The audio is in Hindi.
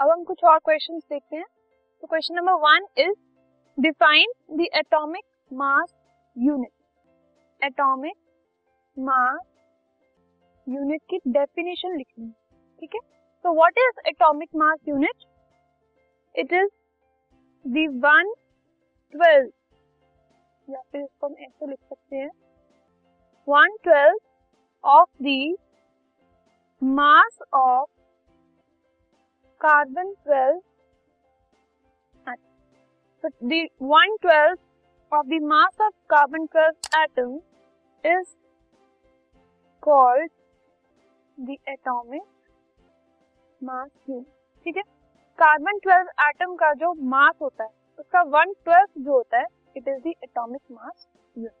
अब हम कुछ और क्वेश्चन देखते हैं। तो question number one is define the atomic mass unit atomic mass unit की डेफिनेशन लिखनी है, ठीक है? तो what is atomic mass unit it is the one twelve या फिर इसको हम ऐसे लिख सकते हैं। One twelve of the mass of carbon twelve So the one twelfth of the mass of carbon 12 atom is called the atomic mass unit. ठीक है कार्बन 12 एटम का जो मास होता है उसका वन ट्वेल्थ जो होता है it is the atomic mass unit